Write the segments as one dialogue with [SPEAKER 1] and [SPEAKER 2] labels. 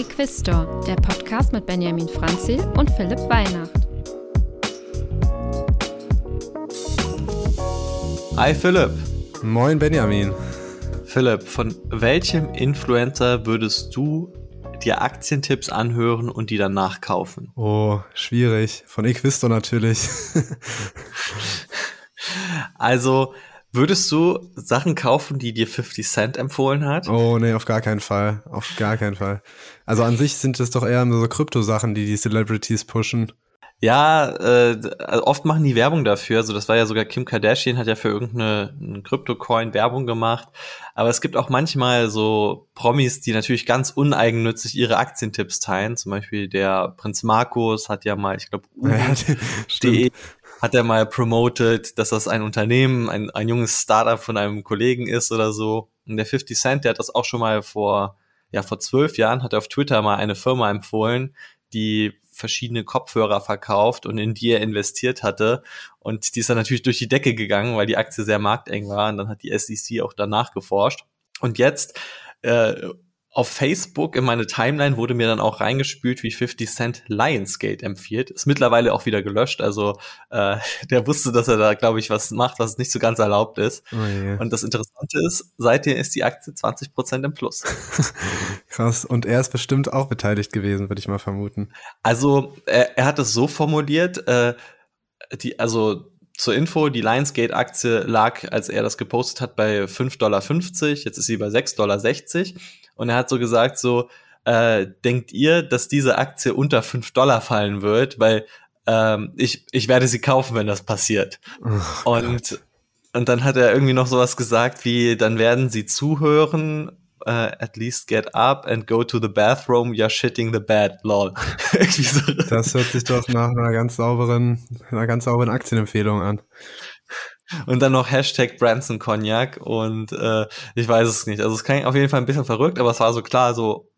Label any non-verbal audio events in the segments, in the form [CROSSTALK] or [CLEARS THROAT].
[SPEAKER 1] Equistor, der Podcast mit Benjamin Franzil und Philipp Weihnacht.
[SPEAKER 2] Hi Philipp.
[SPEAKER 3] Moin Benjamin.
[SPEAKER 2] Philipp, von welchem Influencer würdest du dir Aktientipps anhören und die dann nachkaufen?
[SPEAKER 3] Oh, schwierig. Von Equisto natürlich.
[SPEAKER 2] also, würdest du Sachen kaufen, die dir 50 Cent empfohlen hat?
[SPEAKER 3] Oh, nee, auf gar keinen Fall. Auf gar keinen Fall. Also an sich sind es doch eher so Krypto-Sachen, die die Celebrities pushen.
[SPEAKER 2] Ja, äh, oft machen die Werbung dafür. Also das war ja sogar Kim Kardashian hat ja für irgendeine Krypto-Coin Werbung gemacht. Aber es gibt auch manchmal so Promis, die natürlich ganz uneigennützig ihre Aktientipps teilen. Zum Beispiel der Prinz Markus hat ja mal, ich glaube, [LAUGHS]
[SPEAKER 3] ja,
[SPEAKER 2] hat er mal promoted, dass das ein Unternehmen, ein, ein junges Startup von einem Kollegen ist oder so. Und der 50 Cent, der hat das auch schon mal vor, ja, vor zwölf Jahren, hat er auf Twitter mal eine Firma empfohlen, die verschiedene Kopfhörer verkauft und in die er investiert hatte. Und die ist dann natürlich durch die Decke gegangen, weil die Aktie sehr markteng war. Und dann hat die SEC auch danach geforscht. Und jetzt äh, auf Facebook in meine Timeline wurde mir dann auch reingespült, wie 50 Cent Lionsgate empfiehlt. Ist mittlerweile auch wieder gelöscht. Also äh, [LAUGHS] der wusste, dass er da, glaube ich, was macht, was nicht so ganz erlaubt ist. Oh yeah. Und das Interessante ist, seitdem ist die Aktie 20 Prozent im Plus. [LAUGHS]
[SPEAKER 3] Krass. Und er ist bestimmt auch beteiligt gewesen, würde ich mal vermuten.
[SPEAKER 2] Also er, er hat es so formuliert, äh, die, also zur Info, die Lionsgate-Aktie lag, als er das gepostet hat, bei 5,50 Dollar. Jetzt ist sie bei 6,60 Dollar. Und er hat so gesagt, so, äh, denkt ihr, dass diese Aktie unter 5 Dollar fallen wird? Weil ähm, ich, ich werde sie kaufen, wenn das passiert. Oh, und, und dann hat er irgendwie noch sowas gesagt wie, dann werden sie zuhören, uh, at least get up and go to the bathroom, you're shitting the bed, lol. [LAUGHS]
[SPEAKER 3] so. Das hört sich doch nach einer ganz sauberen, einer ganz sauberen Aktienempfehlung an.
[SPEAKER 2] Und dann noch Hashtag Branson Cognac und äh, ich weiß es nicht. Also es klingt auf jeden Fall ein bisschen verrückt, aber es war so klar, so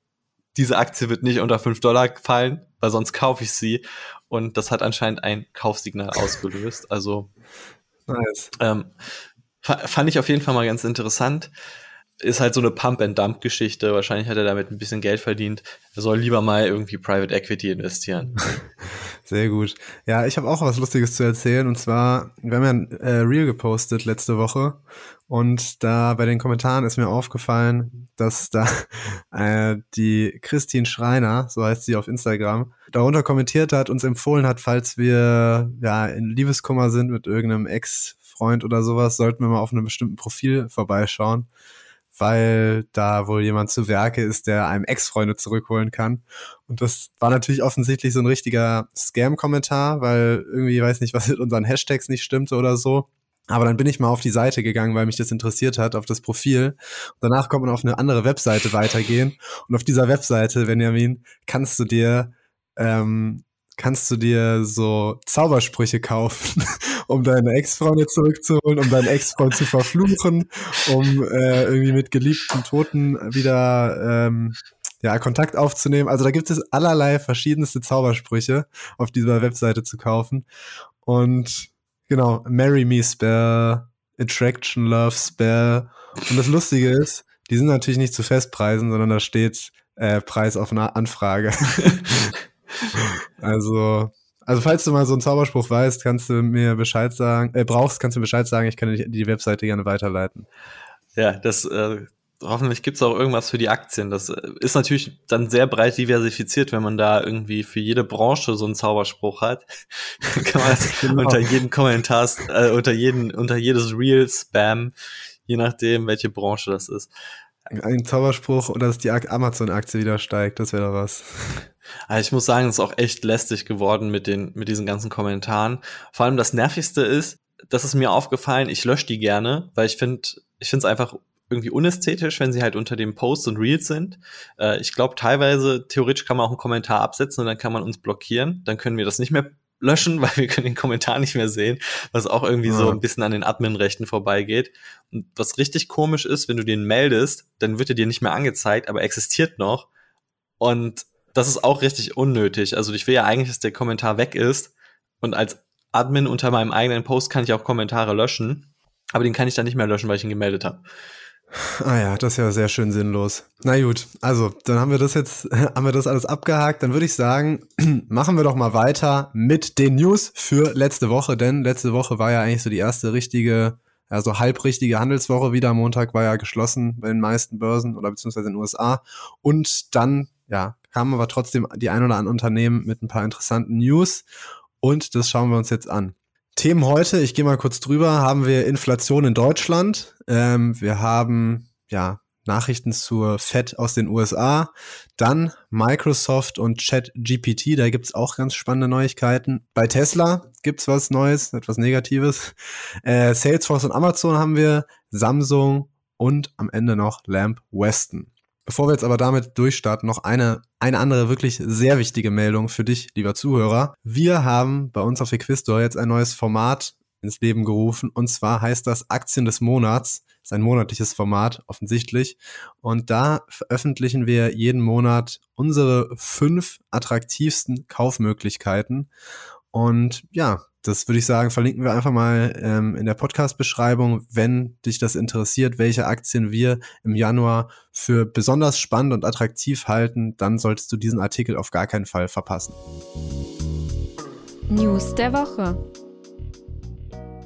[SPEAKER 2] diese Aktie wird nicht unter 5 Dollar fallen, weil sonst kaufe ich sie. Und das hat anscheinend ein Kaufsignal ausgelöst. Also nice. ähm, fand ich auf jeden Fall mal ganz interessant ist halt so eine Pump-and-Dump-Geschichte. Wahrscheinlich hat er damit ein bisschen Geld verdient. Er soll lieber mal irgendwie Private Equity investieren. [LAUGHS]
[SPEAKER 3] Sehr gut. Ja, ich habe auch was Lustiges zu erzählen. Und zwar, wir haben ja ein äh, Reel gepostet letzte Woche. Und da bei den Kommentaren ist mir aufgefallen, dass da [LAUGHS] äh, die Christine Schreiner, so heißt sie auf Instagram, darunter kommentiert hat, uns empfohlen hat, falls wir ja in Liebeskummer sind mit irgendeinem Ex-Freund oder sowas, sollten wir mal auf einem bestimmten Profil vorbeischauen weil da wohl jemand zu Werke ist, der einem Ex-Freunde zurückholen kann. Und das war natürlich offensichtlich so ein richtiger Scam-Kommentar, weil irgendwie, weiß nicht, was [LAUGHS] mit unseren Hashtags nicht stimmte oder so. Aber dann bin ich mal auf die Seite gegangen, weil mich das interessiert hat, auf das Profil. Danach kommt man auf eine andere Webseite weitergehen. Und auf dieser Webseite, Benjamin, kannst du dir ähm, kannst du dir so Zaubersprüche kaufen, [LAUGHS] um deine Ex-Freunde zurückzuholen, um deinen Ex-Freund zu verfluchen, um äh, irgendwie mit geliebten Toten wieder ähm, ja, Kontakt aufzunehmen. Also da gibt es allerlei verschiedenste Zaubersprüche auf dieser Webseite zu kaufen. Und genau, Marry Me Spell, Attraction Love Spell. Und das Lustige ist, die sind natürlich nicht zu Festpreisen, sondern da steht äh, Preis auf eine Anfrage. [LAUGHS] also, also falls du mal so einen Zauberspruch weißt, kannst du mir Bescheid sagen, äh, brauchst, kannst du Bescheid sagen, ich kann dir die Webseite gerne weiterleiten.
[SPEAKER 2] Ja, das äh, hoffentlich gibt's auch irgendwas für die Aktien. Das äh, ist natürlich dann sehr breit diversifiziert, wenn man da irgendwie für jede Branche so einen Zauberspruch hat. [LAUGHS] kann man [LAUGHS] genau. unter jeden Kommentar, äh, unter jeden, unter jedes Real Spam, je nachdem, welche Branche das ist.
[SPEAKER 3] Ein Zauberspruch oder dass die Amazon-Aktie wieder steigt, das wäre doch was. [LAUGHS]
[SPEAKER 2] Also ich muss sagen, es ist auch echt lästig geworden mit den, mit diesen ganzen Kommentaren. Vor allem das Nervigste ist, das ist mir aufgefallen, ich lösche die gerne, weil ich finde, ich es einfach irgendwie unästhetisch, wenn sie halt unter dem Post und Reels sind. Äh, ich glaube, teilweise, theoretisch kann man auch einen Kommentar absetzen und dann kann man uns blockieren. Dann können wir das nicht mehr löschen, [LAUGHS] weil wir können den Kommentar nicht mehr sehen, was auch irgendwie ja. so ein bisschen an den Admin-Rechten vorbeigeht. Und was richtig komisch ist, wenn du den meldest, dann wird er dir nicht mehr angezeigt, aber existiert noch. Und das ist auch richtig unnötig. Also ich will ja eigentlich, dass der Kommentar weg ist. Und als Admin unter meinem eigenen Post kann ich auch Kommentare löschen. Aber den kann ich dann nicht mehr löschen, weil ich ihn gemeldet habe.
[SPEAKER 3] Ah ja, das ist ja sehr schön sinnlos. Na gut, also dann haben wir das jetzt, [LAUGHS] haben wir das alles abgehakt. Dann würde ich sagen, [CLEARS THROAT] machen wir doch mal weiter mit den News für letzte Woche, denn letzte Woche war ja eigentlich so die erste richtige, also halbrichtige Handelswoche wieder. Montag war ja geschlossen bei den meisten Börsen oder beziehungsweise in den USA. Und dann, ja, kamen aber trotzdem die ein oder anderen Unternehmen mit ein paar interessanten News. Und das schauen wir uns jetzt an. Themen heute, ich gehe mal kurz drüber, haben wir Inflation in Deutschland. Ähm, wir haben ja Nachrichten zur Fed aus den USA. Dann Microsoft und ChatGPT, da gibt's auch ganz spannende Neuigkeiten. Bei Tesla gibt's was Neues, etwas Negatives. Äh, Salesforce und Amazon haben wir, Samsung und am Ende noch Lamp Weston. Bevor wir jetzt aber damit durchstarten, noch eine, eine andere wirklich sehr wichtige Meldung für dich, lieber Zuhörer. Wir haben bei uns auf Equistor jetzt ein neues Format ins Leben gerufen und zwar heißt das Aktien des Monats. Das ist ein monatliches Format, offensichtlich. Und da veröffentlichen wir jeden Monat unsere fünf attraktivsten Kaufmöglichkeiten. Und ja, das würde ich sagen, verlinken wir einfach mal ähm, in der Podcast-Beschreibung, wenn dich das interessiert, welche Aktien wir im Januar für besonders spannend und attraktiv halten, dann solltest du diesen Artikel auf gar keinen Fall verpassen.
[SPEAKER 1] News der Woche.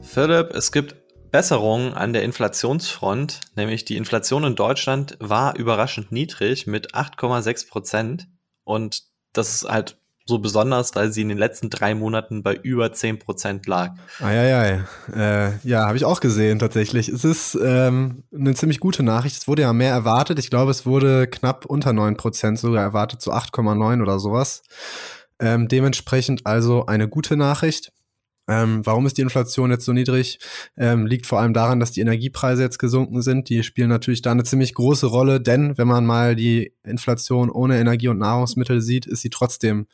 [SPEAKER 2] Philipp, es gibt Besserungen an der Inflationsfront, nämlich die Inflation in Deutschland war überraschend niedrig mit 8,6 Prozent und das ist halt so besonders, weil sie in den letzten drei Monaten bei über 10 Prozent lag.
[SPEAKER 3] Eieiei. Äh, ja, habe ich auch gesehen tatsächlich. Es ist ähm, eine ziemlich gute Nachricht. Es wurde ja mehr erwartet. Ich glaube, es wurde knapp unter 9 Prozent sogar erwartet, so 8,9 oder sowas. Ähm, dementsprechend also eine gute Nachricht. Ähm, warum ist die Inflation jetzt so niedrig? Ähm, liegt vor allem daran, dass die Energiepreise jetzt gesunken sind. Die spielen natürlich da eine ziemlich große Rolle, denn wenn man mal die Inflation ohne Energie und Nahrungsmittel sieht, ist sie trotzdem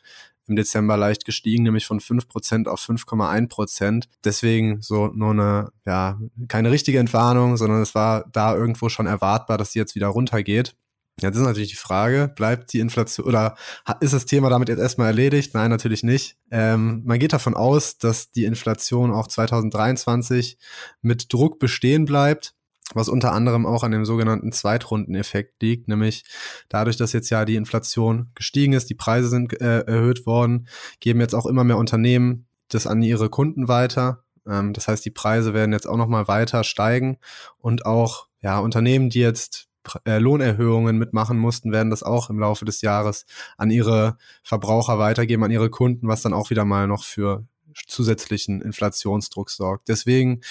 [SPEAKER 3] im Dezember leicht gestiegen, nämlich von 5% auf 5,1%. Deswegen so nur eine, ja, keine richtige Entwarnung, sondern es war da irgendwo schon erwartbar, dass sie jetzt wieder runtergeht. Jetzt ist natürlich die Frage, bleibt die Inflation oder ist das Thema damit jetzt erstmal erledigt? Nein, natürlich nicht. Ähm, man geht davon aus, dass die Inflation auch 2023 mit Druck bestehen bleibt, was unter anderem auch an dem sogenannten Zweitrundeneffekt liegt, nämlich dadurch, dass jetzt ja die Inflation gestiegen ist, die Preise sind äh, erhöht worden, geben jetzt auch immer mehr Unternehmen das an ihre Kunden weiter. Ähm, das heißt, die Preise werden jetzt auch nochmal weiter steigen und auch ja, Unternehmen, die jetzt äh, Lohnerhöhungen mitmachen mussten, werden das auch im Laufe des Jahres an ihre Verbraucher weitergeben, an ihre Kunden, was dann auch wieder mal noch für zusätzlichen Inflationsdruck sorgt. Deswegen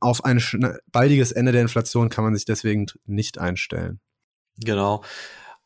[SPEAKER 3] auf ein baldiges Ende der Inflation kann man sich deswegen nicht einstellen.
[SPEAKER 2] Genau.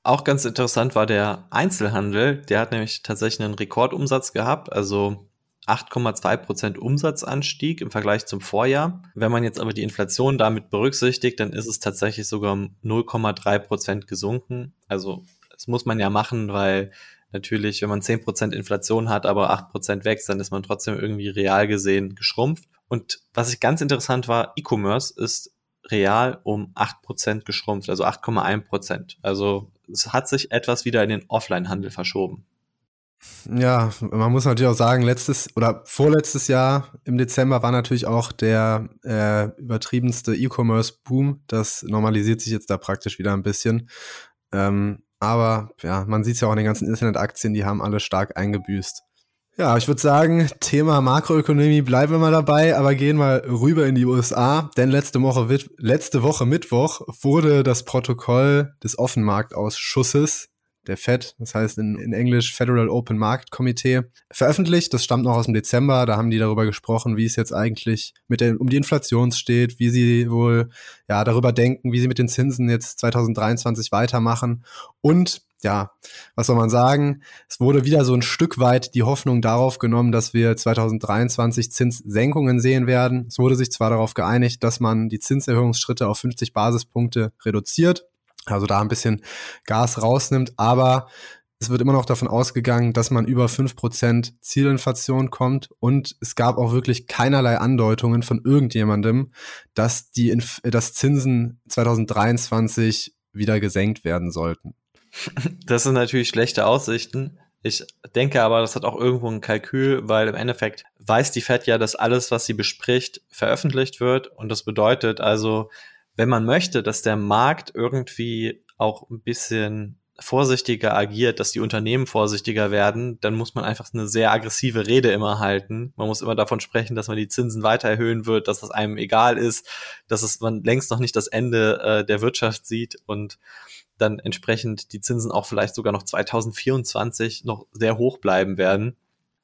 [SPEAKER 2] Auch ganz interessant war der Einzelhandel. Der hat nämlich tatsächlich einen Rekordumsatz gehabt. Also 8,2% Umsatzanstieg im Vergleich zum Vorjahr. Wenn man jetzt aber die Inflation damit berücksichtigt, dann ist es tatsächlich sogar um 0,3% gesunken. Also das muss man ja machen, weil natürlich, wenn man 10% Inflation hat, aber 8% wächst, dann ist man trotzdem irgendwie real gesehen geschrumpft. Und was ich ganz interessant war, E-Commerce ist real um 8% geschrumpft, also 8,1% Also es hat sich etwas wieder in den Offline-Handel verschoben.
[SPEAKER 3] Ja, man muss natürlich auch sagen, letztes oder vorletztes Jahr im Dezember war natürlich auch der äh, übertriebenste E-Commerce-Boom. Das normalisiert sich jetzt da praktisch wieder ein bisschen. Ähm, aber ja, man sieht es ja auch in den ganzen Internetaktien, die haben alle stark eingebüßt. Ja, ich würde sagen, Thema Makroökonomie bleiben wir mal dabei, aber gehen mal rüber in die USA, denn letzte Woche, letzte Woche Mittwoch wurde das Protokoll des Offenmarktausschusses der Fed, das heißt in, in Englisch Federal Open Market Committee, veröffentlicht. Das stammt noch aus dem Dezember. Da haben die darüber gesprochen, wie es jetzt eigentlich mit der, um die Inflation steht, wie sie wohl ja darüber denken, wie sie mit den Zinsen jetzt 2023 weitermachen. Und ja, was soll man sagen? Es wurde wieder so ein Stück weit die Hoffnung darauf genommen, dass wir 2023 Zinssenkungen sehen werden. Es wurde sich zwar darauf geeinigt, dass man die Zinserhöhungsschritte auf 50 Basispunkte reduziert, also da ein bisschen Gas rausnimmt, aber es wird immer noch davon ausgegangen, dass man über fünf Prozent Zielinflation kommt und es gab auch wirklich keinerlei Andeutungen von irgendjemandem, dass die Inf dass Zinsen 2023 wieder gesenkt werden sollten.
[SPEAKER 2] Das sind natürlich schlechte Aussichten. Ich denke aber, das hat auch irgendwo ein Kalkül, weil im Endeffekt weiß die Fed ja, dass alles, was sie bespricht, veröffentlicht wird. Und das bedeutet also, wenn man möchte, dass der Markt irgendwie auch ein bisschen vorsichtiger agiert, dass die Unternehmen vorsichtiger werden, dann muss man einfach eine sehr aggressive Rede immer halten. Man muss immer davon sprechen, dass man die Zinsen weiter erhöhen wird, dass das einem egal ist, dass es man längst noch nicht das Ende äh, der Wirtschaft sieht und dann entsprechend die Zinsen auch vielleicht sogar noch 2024 noch sehr hoch bleiben werden.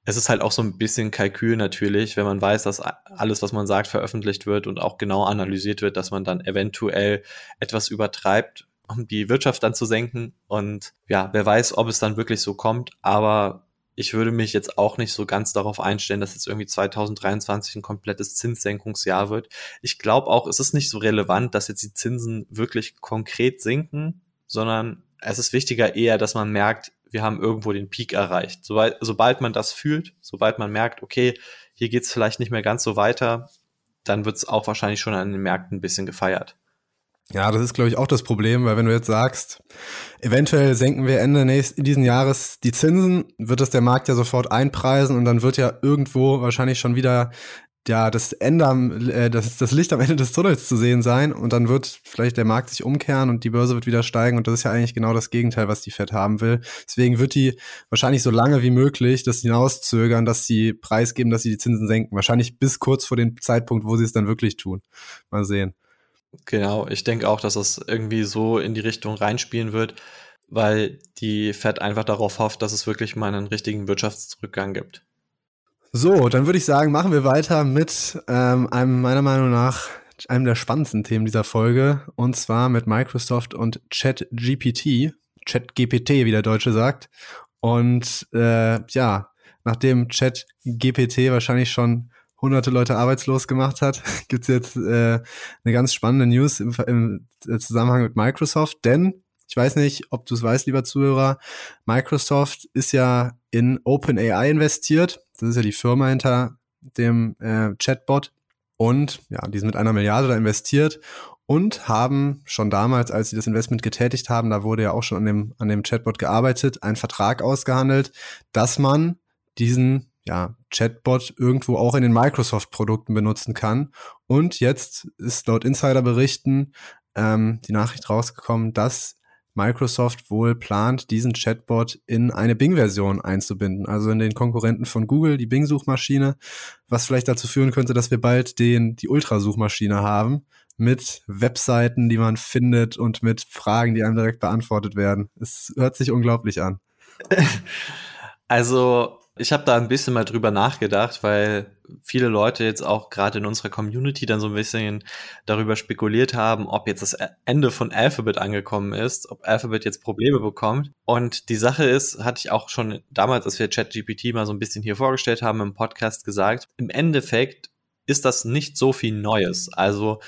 [SPEAKER 2] Es ist halt auch so ein bisschen Kalkül natürlich, wenn man weiß, dass alles, was man sagt, veröffentlicht wird und auch genau analysiert wird, dass man dann eventuell etwas übertreibt um die Wirtschaft dann zu senken. Und ja, wer weiß, ob es dann wirklich so kommt. Aber ich würde mich jetzt auch nicht so ganz darauf einstellen, dass jetzt irgendwie 2023 ein komplettes Zinssenkungsjahr wird. Ich glaube auch, es ist nicht so relevant, dass jetzt die Zinsen wirklich konkret sinken, sondern es ist wichtiger eher, dass man merkt, wir haben irgendwo den Peak erreicht. Sobald, sobald man das fühlt, sobald man merkt, okay, hier geht's vielleicht nicht mehr ganz so weiter, dann wird's auch wahrscheinlich schon an den Märkten ein bisschen gefeiert.
[SPEAKER 3] Ja, das ist, glaube ich, auch das Problem, weil wenn du jetzt sagst, eventuell senken wir Ende nächsten, diesen Jahres die Zinsen, wird das der Markt ja sofort einpreisen und dann wird ja irgendwo wahrscheinlich schon wieder ja, das Ende am, äh, das, das Licht am Ende des Tunnels zu sehen sein und dann wird vielleicht der Markt sich umkehren und die Börse wird wieder steigen und das ist ja eigentlich genau das Gegenteil, was die Fed haben will. Deswegen wird die wahrscheinlich so lange wie möglich das hinauszögern, dass sie preisgeben, dass sie die Zinsen senken. Wahrscheinlich bis kurz vor dem Zeitpunkt, wo sie es dann wirklich tun. Mal sehen.
[SPEAKER 2] Genau, ich denke auch, dass das irgendwie so in die Richtung reinspielen wird, weil die Fed einfach darauf hofft, dass es wirklich mal einen richtigen Wirtschaftsrückgang gibt.
[SPEAKER 3] So, dann würde ich sagen, machen wir weiter mit ähm, einem meiner Meinung nach einem der spannendsten Themen dieser Folge und zwar mit Microsoft und ChatGPT, ChatGPT, wie der Deutsche sagt. Und äh, ja, nachdem ChatGPT wahrscheinlich schon hunderte Leute arbeitslos gemacht hat, [LAUGHS] gibt's jetzt äh, eine ganz spannende News im, im Zusammenhang mit Microsoft, denn ich weiß nicht, ob du es weißt, lieber Zuhörer, Microsoft ist ja in OpenAI investiert. Das ist ja die Firma hinter dem äh, Chatbot. Und ja, die sind mit einer Milliarde da investiert und haben schon damals, als sie das Investment getätigt haben, da wurde ja auch schon an dem, an dem Chatbot gearbeitet, einen Vertrag ausgehandelt, dass man diesen ja, Chatbot irgendwo auch in den Microsoft-Produkten benutzen kann. Und jetzt ist laut Insider-Berichten ähm, die Nachricht rausgekommen, dass Microsoft wohl plant, diesen Chatbot in eine Bing-Version einzubinden, also in den Konkurrenten von Google, die Bing-Suchmaschine, was vielleicht dazu führen könnte, dass wir bald den, die Ultrasuchmaschine haben mit Webseiten, die man findet und mit Fragen, die einem direkt beantwortet werden. Es hört sich unglaublich an. [LAUGHS]
[SPEAKER 2] Also ich habe da ein bisschen mal drüber nachgedacht, weil viele Leute jetzt auch gerade in unserer Community dann so ein bisschen darüber spekuliert haben, ob jetzt das Ende von Alphabet angekommen ist, ob Alphabet jetzt Probleme bekommt. Und die Sache ist, hatte ich auch schon damals, als wir ChatGPT mal so ein bisschen hier vorgestellt haben im Podcast gesagt, im Endeffekt ist das nicht so viel Neues. Also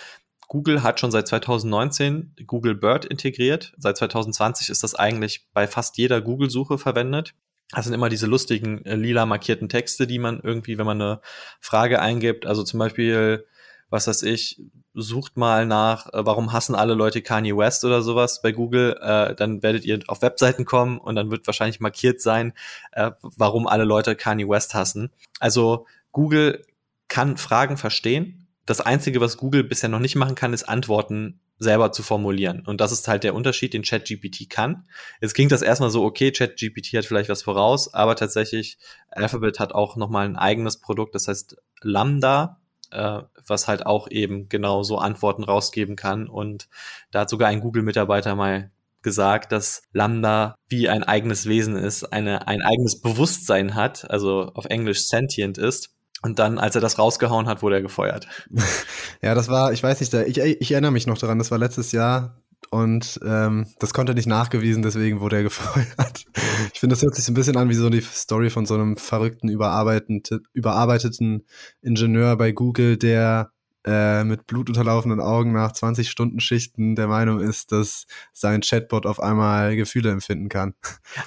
[SPEAKER 2] Google hat schon seit 2019 Google Bird integriert. Seit 2020 ist das eigentlich bei fast jeder Google-Suche verwendet. Das sind immer diese lustigen äh, lila markierten Texte, die man irgendwie, wenn man eine Frage eingibt, also zum Beispiel, was weiß ich, sucht mal nach, äh, warum hassen alle Leute Kanye West oder sowas bei Google, äh, dann werdet ihr auf Webseiten kommen und dann wird wahrscheinlich markiert sein, äh, warum alle Leute Kanye West hassen. Also Google kann Fragen verstehen. Das Einzige, was Google bisher noch nicht machen kann, ist Antworten selber zu formulieren. Und das ist halt der Unterschied, den ChatGPT kann. Jetzt klingt das erstmal so, okay, ChatGPT hat vielleicht was voraus, aber tatsächlich, Alphabet hat auch nochmal ein eigenes Produkt, das heißt Lambda, äh, was halt auch eben genau so Antworten rausgeben kann. Und da hat sogar ein Google-Mitarbeiter mal gesagt, dass Lambda wie ein eigenes Wesen ist, eine, ein eigenes Bewusstsein hat, also auf Englisch sentient ist und dann, als er das rausgehauen hat, wurde er gefeuert. [LAUGHS]
[SPEAKER 3] ja, das war, ich weiß nicht, ich, ich erinnere mich noch daran, das war letztes Jahr und ähm, das konnte nicht nachgewiesen, deswegen wurde er [LAUGHS] gefeuert. Ich finde, das hört sich so ein bisschen an wie so die Story von so einem verrückten, überarbeiteten Ingenieur bei Google, der äh, mit blutunterlaufenden Augen nach 20 Stunden Schichten der Meinung ist, dass sein Chatbot auf einmal Gefühle empfinden kann.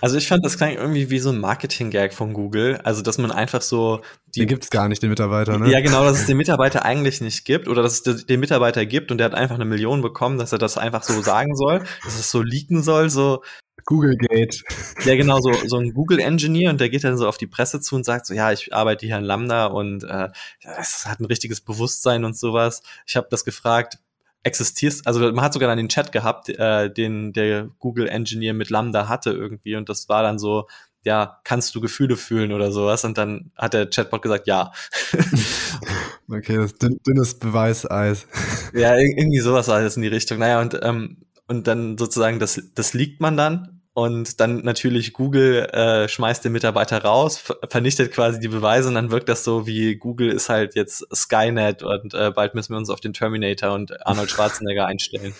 [SPEAKER 2] Also ich fand, das klang irgendwie wie so ein Marketing-Gag von Google. Also, dass man einfach so
[SPEAKER 3] die. Den gibt's gar nicht, den Mitarbeiter, ne?
[SPEAKER 2] Ja, genau, dass es den Mitarbeiter eigentlich nicht gibt oder dass es den Mitarbeiter gibt und der hat einfach eine Million bekommen, dass er das einfach so sagen soll, dass es so leaken soll, so,
[SPEAKER 3] Google Gate.
[SPEAKER 2] Ja, genau, so, so ein Google-Engineer und der geht dann so auf die Presse zu und sagt so, ja, ich arbeite hier in Lambda und äh, das hat ein richtiges Bewusstsein und sowas. Ich habe das gefragt, existierst, also man hat sogar dann den Chat gehabt, äh, den der Google Engineer mit Lambda hatte irgendwie und das war dann so, ja, kannst du Gefühle fühlen oder sowas? Und dann hat der Chatbot gesagt, ja. [LAUGHS]
[SPEAKER 3] okay, das dünn, dünnes Beweiseis. [LAUGHS]
[SPEAKER 2] ja, irgendwie sowas war das in die Richtung. Naja, und, ähm, und dann sozusagen, das, das liegt man dann und dann natürlich Google äh, schmeißt den Mitarbeiter raus, vernichtet quasi die Beweise und dann wirkt das so wie Google ist halt jetzt Skynet und äh, bald müssen wir uns auf den Terminator und Arnold Schwarzenegger einstellen.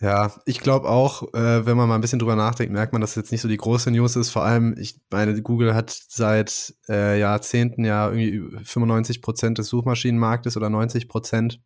[SPEAKER 3] Ja, ich glaube auch, äh, wenn man mal ein bisschen drüber nachdenkt, merkt man, dass jetzt nicht so die große News ist. Vor allem, ich meine, Google hat seit äh, Jahrzehnten ja irgendwie 95 Prozent des Suchmaschinenmarktes oder 90 Prozent.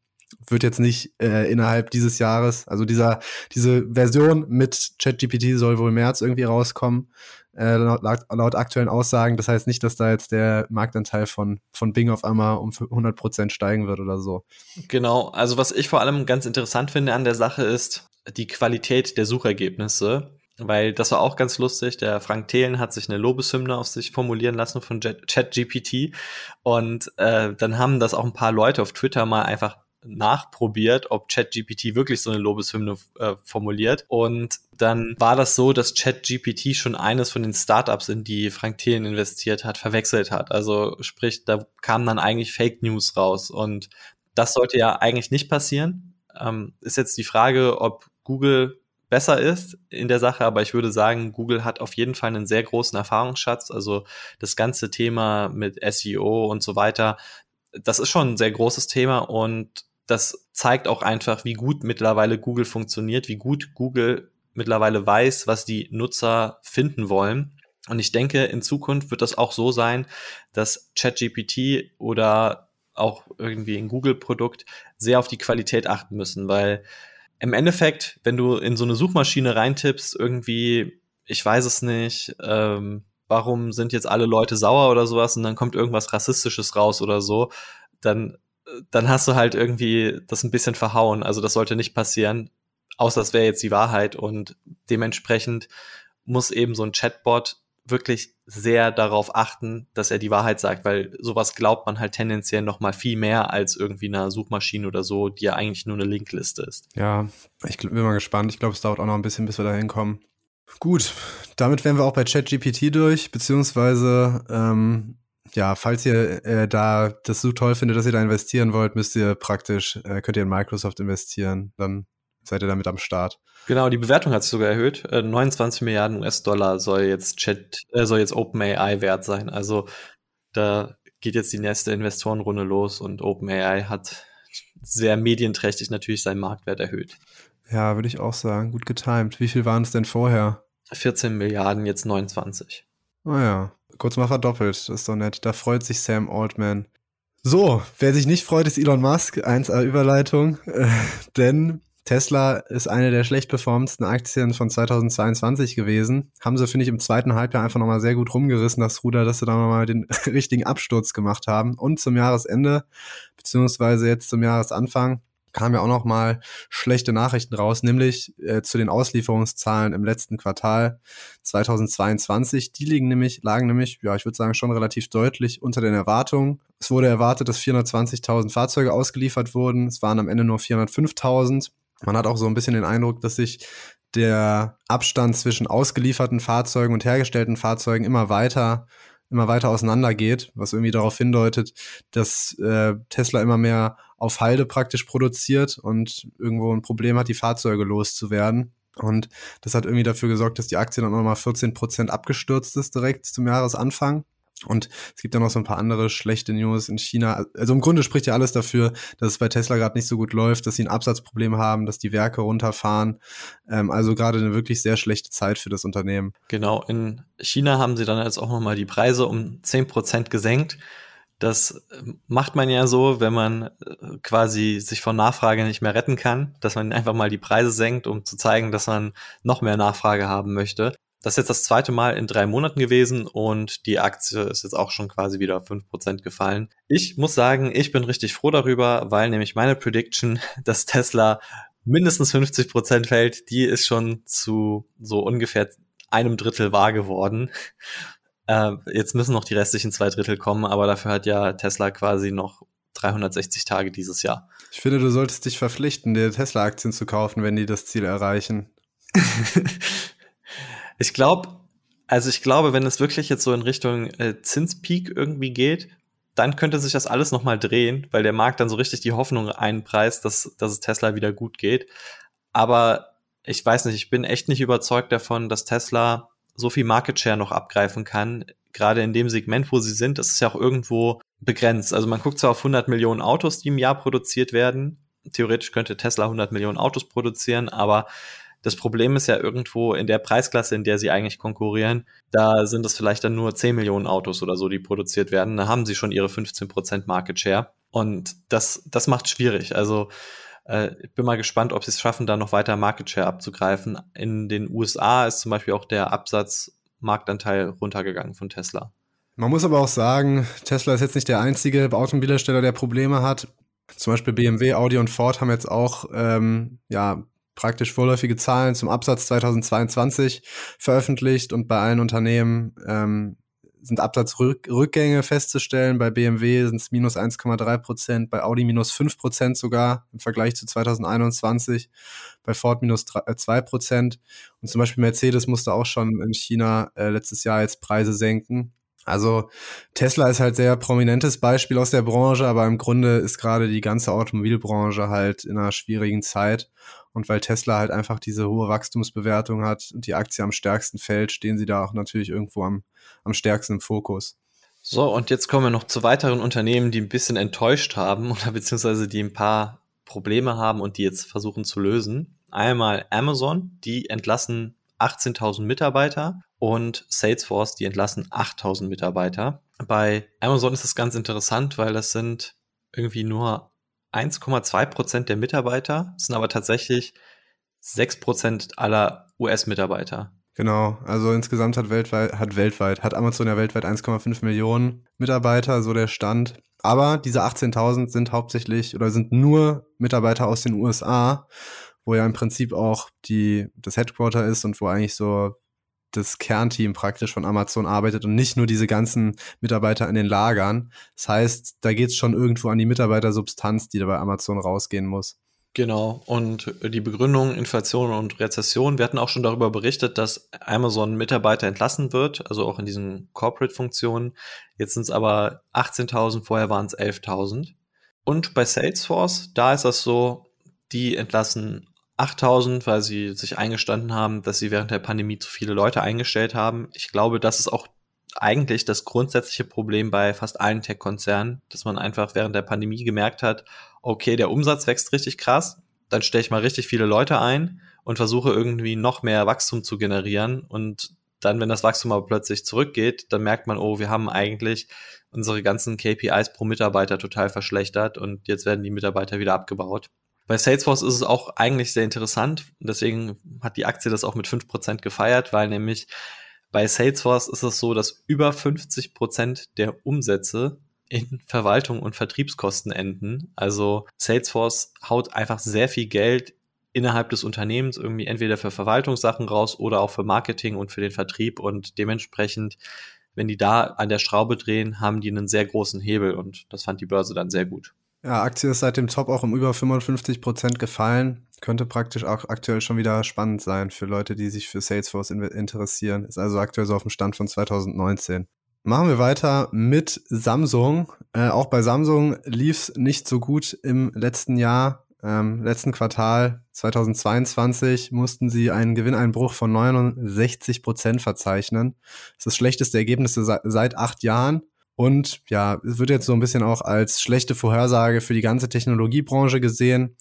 [SPEAKER 3] Wird jetzt nicht äh, innerhalb dieses Jahres, also dieser, diese Version mit ChatGPT soll wohl im März irgendwie rauskommen, äh, laut, laut aktuellen Aussagen. Das heißt nicht, dass da jetzt der Marktanteil von, von Bing auf einmal um 100 Prozent steigen wird oder so.
[SPEAKER 2] Genau, also was ich vor allem ganz interessant finde an der Sache ist, die Qualität der Suchergebnisse, weil das war auch ganz lustig. Der Frank Thelen hat sich eine Lobeshymne auf sich formulieren lassen von ChatGPT und äh, dann haben das auch ein paar Leute auf Twitter mal einfach nachprobiert, ob ChatGPT wirklich so eine Lobeshymne äh, formuliert. Und dann war das so, dass ChatGPT schon eines von den Startups, in die Frank Thelen investiert hat, verwechselt hat. Also sprich, da kamen dann eigentlich Fake News raus. Und das sollte ja eigentlich nicht passieren. Ähm, ist jetzt die Frage, ob Google besser ist in der Sache, aber ich würde sagen, Google hat auf jeden Fall einen sehr großen Erfahrungsschatz. Also das ganze Thema mit SEO und so weiter, das ist schon ein sehr großes Thema und das zeigt auch einfach, wie gut mittlerweile Google funktioniert, wie gut Google mittlerweile weiß, was die Nutzer finden wollen. Und ich denke, in Zukunft wird das auch so sein, dass ChatGPT oder auch irgendwie ein Google-Produkt sehr auf die Qualität achten müssen, weil im Endeffekt, wenn du in so eine Suchmaschine reintippst, irgendwie, ich weiß es nicht, ähm, warum sind jetzt alle Leute sauer oder sowas und dann kommt irgendwas Rassistisches raus oder so, dann, dann hast du halt irgendwie das ein bisschen verhauen. Also das sollte nicht passieren, außer das wäre jetzt die Wahrheit und dementsprechend muss eben so ein Chatbot wirklich sehr darauf achten, dass er die Wahrheit sagt, weil sowas glaubt man halt tendenziell noch mal viel mehr als irgendwie einer Suchmaschine oder so, die ja eigentlich nur eine Linkliste ist.
[SPEAKER 3] Ja, ich bin mal gespannt. Ich glaube, es dauert auch noch ein bisschen, bis wir da hinkommen. Gut, damit wären wir auch bei ChatGPT durch, beziehungsweise ähm, ja, falls ihr äh, da das so toll findet, dass ihr da investieren wollt, müsst ihr praktisch, äh, könnt ihr in Microsoft investieren. Dann seid ihr damit am Start.
[SPEAKER 2] Genau, die Bewertung hat sich sogar erhöht. 29 äh, Milliarden US-Dollar soll jetzt Chat, äh, soll jetzt OpenAI wert sein. Also da geht jetzt die nächste Investorenrunde los und OpenAI hat sehr medienträchtig natürlich seinen Marktwert erhöht.
[SPEAKER 3] Ja, würde ich auch sagen. Gut getimt. Wie viel waren es denn vorher?
[SPEAKER 2] 14 Milliarden, jetzt 29.
[SPEAKER 3] Oh ja, kurz mal verdoppelt. Das ist doch nett. Da freut sich Sam Altman. So, wer sich nicht freut, ist Elon Musk. 1A Überleitung. Äh, [LAUGHS] denn Tesla ist eine der schlecht performendsten Aktien von 2022 gewesen. Haben sie, finde ich, im zweiten Halbjahr einfach nochmal sehr gut rumgerissen, das Ruder, dass sie da nochmal den [LAUGHS] richtigen Absturz gemacht haben. Und zum Jahresende, beziehungsweise jetzt zum Jahresanfang, kamen ja auch nochmal schlechte Nachrichten raus, nämlich äh, zu den Auslieferungszahlen im letzten Quartal 2022. Die liegen nämlich, lagen nämlich, ja, ich würde sagen, schon relativ deutlich unter den Erwartungen. Es wurde erwartet, dass 420.000 Fahrzeuge ausgeliefert wurden. Es waren am Ende nur 405.000. Man hat auch so ein bisschen den Eindruck, dass sich der Abstand zwischen ausgelieferten Fahrzeugen und hergestellten Fahrzeugen immer weiter immer weiter auseinandergeht, was irgendwie darauf hindeutet, dass äh, Tesla immer mehr auf Halde praktisch produziert und irgendwo ein Problem hat, die Fahrzeuge loszuwerden. Und das hat irgendwie dafür gesorgt, dass die Aktie dann nochmal 14 Prozent abgestürzt ist direkt zum Jahresanfang. Und es gibt ja noch so ein paar andere schlechte News in China. Also im Grunde spricht ja alles dafür, dass es bei Tesla gerade nicht so gut läuft, dass sie ein Absatzproblem haben, dass die Werke runterfahren. Ähm, also gerade eine wirklich sehr schlechte Zeit für das Unternehmen.
[SPEAKER 2] Genau, in China haben sie dann jetzt auch nochmal die Preise um 10% gesenkt. Das macht man ja so, wenn man äh, quasi sich von Nachfrage nicht mehr retten kann, dass man einfach mal die Preise senkt, um zu zeigen, dass man noch mehr Nachfrage haben möchte. Das ist jetzt das zweite Mal in drei Monaten gewesen und die Aktie ist jetzt auch schon quasi wieder fünf Prozent gefallen. Ich muss sagen, ich bin richtig froh darüber, weil nämlich meine Prediction, [LAUGHS] dass Tesla mindestens 50 Prozent fällt, die ist schon zu so ungefähr einem Drittel wahr geworden. Äh, jetzt müssen noch die restlichen zwei Drittel kommen, aber dafür hat ja Tesla quasi noch 360 Tage dieses Jahr.
[SPEAKER 3] Ich finde, du solltest dich verpflichten, dir Tesla-Aktien zu kaufen, wenn die das Ziel erreichen. [LAUGHS]
[SPEAKER 2] ich glaube, also ich glaube, wenn es wirklich jetzt so in Richtung äh, Zinspeak irgendwie geht, dann könnte sich das alles nochmal drehen, weil der Markt dann so richtig die Hoffnung einpreist, dass, dass es Tesla wieder gut geht. Aber ich weiß nicht, ich bin echt nicht überzeugt davon, dass Tesla so viel Market Share noch abgreifen kann. Gerade in dem Segment, wo sie sind, das ist ja auch irgendwo begrenzt. Also man guckt zwar auf 100 Millionen Autos, die im Jahr produziert werden. Theoretisch könnte Tesla 100 Millionen Autos produzieren, aber das Problem ist ja irgendwo in der Preisklasse, in der sie eigentlich konkurrieren, da sind es vielleicht dann nur 10 Millionen Autos oder so, die produziert werden. Da haben sie schon ihre 15% Market Share. Und das, das macht schwierig. Also äh, ich bin mal gespannt, ob sie es schaffen, da noch weiter Market Share abzugreifen. In den USA ist zum Beispiel auch der Absatzmarktanteil runtergegangen von Tesla.
[SPEAKER 3] Man muss aber auch sagen, Tesla ist jetzt nicht der einzige Automobilhersteller, der Probleme hat. Zum Beispiel BMW, Audi und Ford haben jetzt auch ähm, ja, praktisch vorläufige Zahlen zum Absatz 2022 veröffentlicht und bei allen Unternehmen ähm, sind Absatzrückgänge festzustellen. Bei BMW sind es minus 1,3 Prozent, bei Audi minus 5 Prozent sogar im Vergleich zu 2021, bei Ford minus 2 äh, Prozent. Und zum Beispiel Mercedes musste auch schon in China äh, letztes Jahr jetzt Preise senken. Also Tesla ist halt sehr prominentes Beispiel aus der Branche, aber im Grunde ist gerade die ganze Automobilbranche halt in einer schwierigen Zeit. Und weil Tesla halt einfach diese hohe Wachstumsbewertung hat und die Aktie am stärksten fällt, stehen sie da auch natürlich irgendwo am, am stärksten im Fokus.
[SPEAKER 2] So, und jetzt kommen wir noch zu weiteren Unternehmen, die ein bisschen enttäuscht haben oder beziehungsweise die ein paar Probleme haben und die jetzt versuchen zu lösen. Einmal Amazon, die entlassen 18.000 Mitarbeiter und Salesforce, die entlassen 8.000 Mitarbeiter. Bei Amazon ist das ganz interessant, weil das sind irgendwie nur 1,2 Prozent der Mitarbeiter, sind aber tatsächlich 6 Prozent aller US-Mitarbeiter.
[SPEAKER 3] Genau, also insgesamt hat weltweit, hat weltweit, hat Amazon ja weltweit 1,5 Millionen Mitarbeiter, so der Stand. Aber diese 18.000 sind hauptsächlich oder sind nur Mitarbeiter aus den USA, wo ja im Prinzip auch die, das Headquarter ist und wo eigentlich so das Kernteam praktisch von Amazon arbeitet und nicht nur diese ganzen Mitarbeiter in den Lagern. Das heißt, da geht es schon irgendwo an die Mitarbeitersubstanz, die da bei Amazon rausgehen muss.
[SPEAKER 2] Genau, und die Begründung Inflation und Rezession, wir hatten auch schon darüber berichtet, dass Amazon Mitarbeiter entlassen wird, also auch in diesen Corporate-Funktionen. Jetzt sind es aber 18.000, vorher waren es 11.000. Und bei Salesforce, da ist das so, die entlassen 8000, weil sie sich eingestanden haben, dass sie während der Pandemie zu viele Leute eingestellt haben. Ich glaube, das ist auch eigentlich das grundsätzliche Problem bei fast allen Tech-Konzernen, dass man einfach während der Pandemie gemerkt hat, okay, der Umsatz wächst richtig krass, dann stelle ich mal richtig viele Leute ein und versuche irgendwie noch mehr Wachstum zu generieren und dann, wenn das Wachstum aber plötzlich zurückgeht, dann merkt man, oh, wir haben eigentlich unsere ganzen KPIs pro Mitarbeiter total verschlechtert und jetzt werden die Mitarbeiter wieder abgebaut. Bei Salesforce ist es auch eigentlich sehr interessant. Deswegen hat die Aktie das auch mit 5% gefeiert, weil nämlich bei Salesforce ist es so, dass über 50% der Umsätze in Verwaltung und Vertriebskosten enden. Also Salesforce haut einfach sehr viel Geld innerhalb des Unternehmens irgendwie entweder für Verwaltungssachen raus oder auch für Marketing und für den Vertrieb und dementsprechend, wenn die da an der Schraube drehen, haben die einen sehr großen Hebel und das fand die Börse dann sehr gut.
[SPEAKER 3] Ja, Aktie ist seit dem Top auch um über 55 Prozent gefallen. Könnte praktisch auch aktuell schon wieder spannend sein für Leute, die sich für Salesforce interessieren. Ist also aktuell so auf dem Stand von 2019. Machen wir weiter mit Samsung. Äh, auch bei Samsung lief es nicht so gut im letzten Jahr. Ähm, letzten Quartal 2022 mussten sie einen Gewinneinbruch von 69 Prozent verzeichnen. Das ist das schlechteste Ergebnis seit acht Jahren. Und ja, es wird jetzt so ein bisschen auch als schlechte Vorhersage für die ganze Technologiebranche gesehen,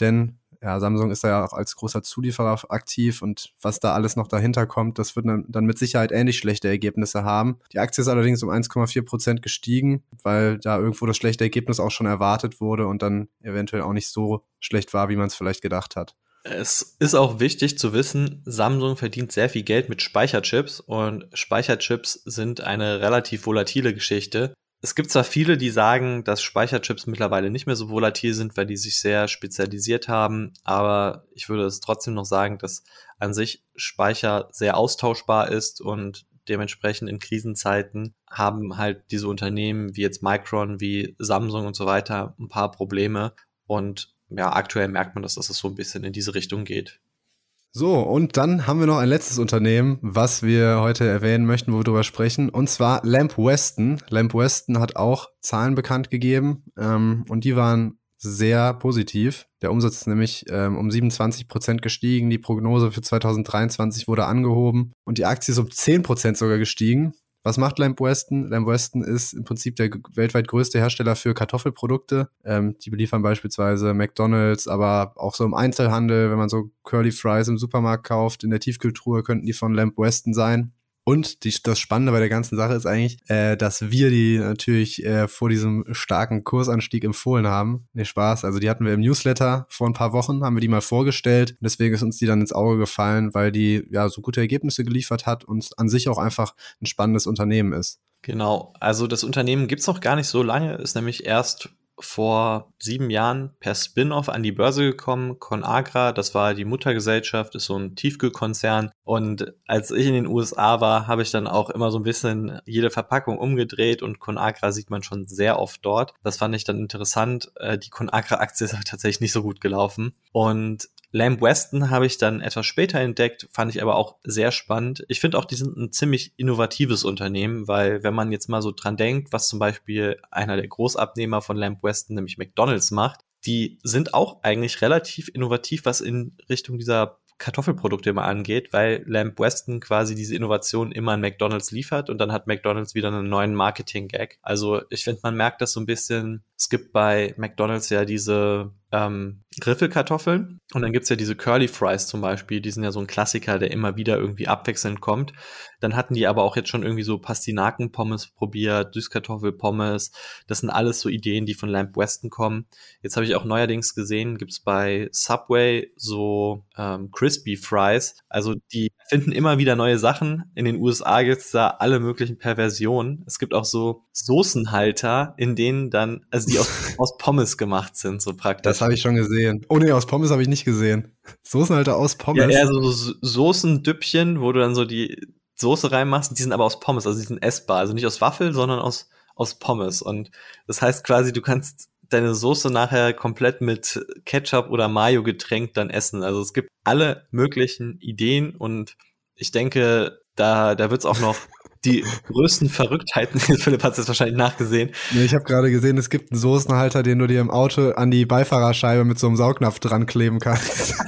[SPEAKER 3] denn ja, Samsung ist da ja auch als großer Zulieferer aktiv und was da alles noch dahinter kommt, das wird dann mit Sicherheit ähnlich schlechte Ergebnisse haben. Die Aktie ist allerdings um 1,4 Prozent gestiegen, weil da irgendwo das schlechte Ergebnis auch schon erwartet wurde und dann eventuell auch nicht so schlecht war, wie man es vielleicht gedacht hat.
[SPEAKER 2] Es ist auch wichtig zu wissen, Samsung verdient sehr viel Geld mit Speicherchips und Speicherchips sind eine relativ volatile Geschichte. Es gibt zwar viele, die sagen, dass Speicherchips mittlerweile nicht mehr so volatil sind, weil die sich sehr spezialisiert haben, aber ich würde es trotzdem noch sagen, dass an sich Speicher sehr austauschbar ist und dementsprechend in Krisenzeiten haben halt diese Unternehmen wie jetzt Micron, wie Samsung und so weiter ein paar Probleme. Und ja, aktuell merkt man, dass das so ein bisschen in diese Richtung geht.
[SPEAKER 3] So, und dann haben wir noch ein letztes Unternehmen, was wir heute erwähnen möchten, wo wir drüber sprechen, und zwar Lamp Weston. Lamp Weston hat auch Zahlen bekannt gegeben ähm, und die waren sehr positiv. Der Umsatz ist nämlich ähm, um 27 Prozent gestiegen, die Prognose für 2023 wurde angehoben und die Aktie ist um 10 Prozent sogar gestiegen. Was macht Lamp Weston? Lamp Weston ist im Prinzip der weltweit größte Hersteller für Kartoffelprodukte. Ähm, die beliefern beispielsweise McDonalds, aber auch so im Einzelhandel, wenn man so Curly Fries im Supermarkt kauft, in der Tiefkühltruhe könnten die von Lamp Weston sein. Und die, das Spannende bei der ganzen Sache ist eigentlich, äh, dass wir die natürlich äh, vor diesem starken Kursanstieg empfohlen haben. Nee, Spaß. Also die hatten wir im Newsletter vor ein paar Wochen, haben wir die mal vorgestellt. Deswegen ist uns die dann ins Auge gefallen, weil die ja so gute Ergebnisse geliefert hat und an sich auch einfach ein spannendes Unternehmen ist.
[SPEAKER 2] Genau, also das Unternehmen gibt's noch gar nicht so lange, ist nämlich erst vor sieben Jahren per Spin-off an die Börse gekommen. ConAgra, das war die Muttergesellschaft, ist so ein Tiefkühlkonzern. Und als ich in den USA war, habe ich dann auch immer so ein bisschen jede Verpackung umgedreht und ConAgra sieht man schon sehr oft dort. Das fand ich dann interessant. Äh, die ConAgra-Aktie ist tatsächlich nicht so gut gelaufen. Und Lamb Weston habe ich dann etwas später entdeckt, fand ich aber auch sehr spannend. Ich finde auch, die sind ein ziemlich innovatives Unternehmen, weil wenn man jetzt mal so dran denkt, was zum Beispiel einer der Großabnehmer von Lamb Weston, nämlich McDonald's, macht, die sind auch eigentlich relativ innovativ, was in Richtung dieser Kartoffelprodukte immer angeht, weil Lamb Weston quasi diese Innovation immer an McDonald's liefert und dann hat McDonald's wieder einen neuen Marketing-Gag. Also ich finde, man merkt das so ein bisschen. Es gibt bei McDonald's ja diese ähm, Griffelkartoffeln und dann gibt's ja diese Curly Fries zum Beispiel, die sind ja so ein Klassiker, der immer wieder irgendwie abwechselnd kommt. Dann hatten die aber auch jetzt schon irgendwie so Pastinaken-Pommes probiert, Süßkartoffel-Pommes. Das sind alles so Ideen, die von Lamp Weston kommen. Jetzt habe ich auch neuerdings gesehen, gibt's bei Subway so ähm, Crispy Fries. Also die finden immer wieder neue Sachen. In den USA gibt's da alle möglichen Perversionen. Es gibt auch so Soßenhalter, in denen dann, also die aus, [LAUGHS] aus Pommes gemacht sind, so praktisch.
[SPEAKER 3] Das habe ich schon gesehen. Oh nee, aus Pommes habe ich nicht gesehen. Soßenhalter aus Pommes.
[SPEAKER 2] Ja, eher so Soßendüppchen, wo du dann so die Soße reinmachst. Die sind aber aus Pommes, also die sind essbar. Also nicht aus Waffel, sondern aus, aus Pommes. Und das heißt quasi, du kannst deine Soße nachher komplett mit Ketchup oder Mayo getränkt dann essen. Also es gibt alle möglichen Ideen und ich denke, da, da wird es auch noch [LAUGHS] die größten Verrücktheiten. Philipp hat es wahrscheinlich nachgesehen.
[SPEAKER 3] Nee, ich habe gerade gesehen, es gibt einen Soßenhalter, den du dir im Auto an die Beifahrerscheibe mit so einem Saugnapf dran kleben kannst. [LAUGHS]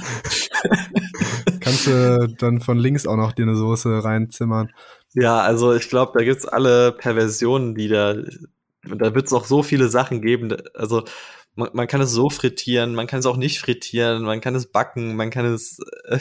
[SPEAKER 3] kannst du dann von links auch noch dir eine Soße reinzimmern.
[SPEAKER 2] Ja, also ich glaube, da gibt's alle Perversionen wieder. Da wird es auch so viele Sachen geben. Also man, man kann es so frittieren, man kann es auch nicht frittieren, man kann es backen, man kann es, äh,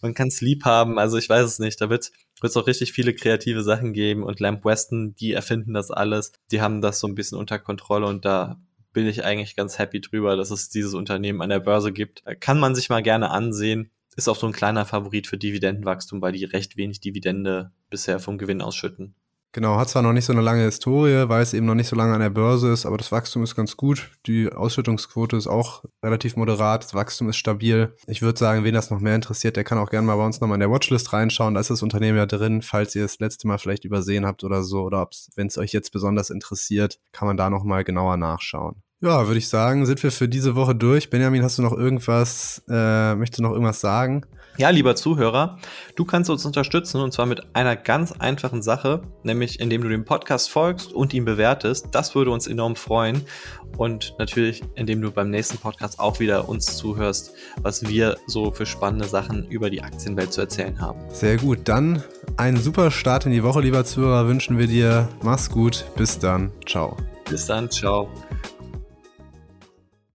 [SPEAKER 2] man kann es lieb haben. Also ich weiß es nicht. Da wird es auch richtig viele kreative Sachen geben und Lamp Weston, die erfinden das alles. Die haben das so ein bisschen unter Kontrolle und da bin ich eigentlich ganz happy drüber, dass es dieses Unternehmen an der Börse gibt. Kann man sich mal gerne ansehen. Ist auch so ein kleiner Favorit für Dividendenwachstum, weil die recht wenig Dividende bisher vom Gewinn ausschütten.
[SPEAKER 3] Genau, hat zwar noch nicht so eine lange Historie, weil es eben noch nicht so lange an der Börse ist, aber das Wachstum ist ganz gut. Die Ausschüttungsquote ist auch relativ moderat, das Wachstum ist stabil. Ich würde sagen, wen das noch mehr interessiert, der kann auch gerne mal bei uns nochmal in der Watchlist reinschauen. Da ist das Unternehmen ja drin, falls ihr das letzte Mal vielleicht übersehen habt oder so, oder wenn es euch jetzt besonders interessiert, kann man da nochmal genauer nachschauen. Ja, würde ich sagen, sind wir für diese Woche durch. Benjamin, hast du noch irgendwas, äh, möchtest du noch irgendwas sagen?
[SPEAKER 2] Ja, lieber Zuhörer, du kannst uns unterstützen und zwar mit einer ganz einfachen Sache, nämlich indem du dem Podcast folgst und ihn bewertest. Das würde uns enorm freuen. Und natürlich, indem du beim nächsten Podcast auch wieder uns zuhörst, was wir so für spannende Sachen über die Aktienwelt zu erzählen haben.
[SPEAKER 3] Sehr gut. Dann einen super Start in die Woche, lieber Zuhörer, wünschen wir dir. Mach's gut. Bis dann. Ciao.
[SPEAKER 2] Bis dann. Ciao.